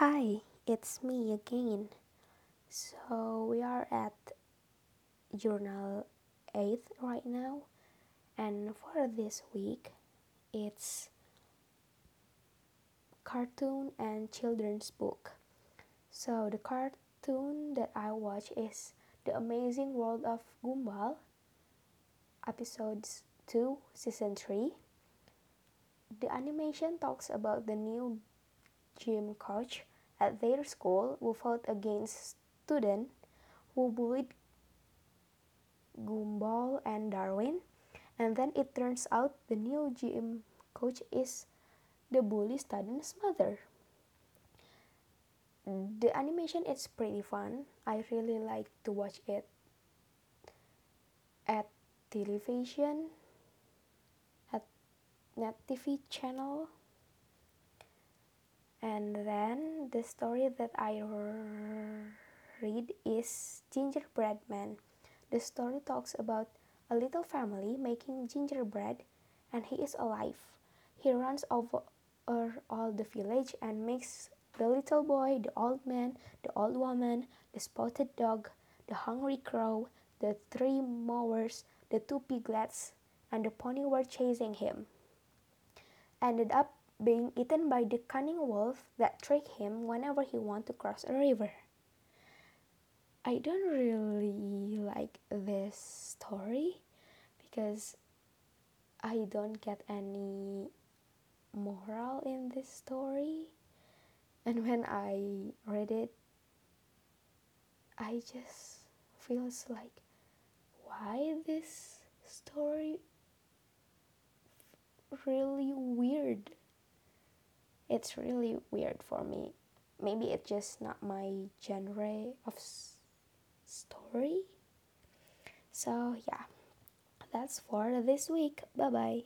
Hi, it's me again. So we are at journal 8 right now, and for this week, it's cartoon and children's book. So the cartoon that I watch is The Amazing World of Gumball, episodes 2, season 3. The animation talks about the new gym coach at their school who fought against students who bullied Gumball and Darwin. And then it turns out the new gym coach is the bully student's mother. The animation is pretty fun. I really like to watch it at television, at net TV channel. And then the story that I read is Gingerbread Man. The story talks about a little family making gingerbread and he is alive. He runs over all the village and makes the little boy, the old man, the old woman, the spotted dog, the hungry crow, the three mowers, the two piglets, and the pony were chasing him. Ended up being eaten by the cunning wolf that tricked him whenever he wanted to cross a river. I don't really like this story because I don't get any moral in this story. And when I read it, I just feels like why this story really weird. It's really weird for me. Maybe it's just not my genre of story. So, yeah, that's for this week. Bye bye.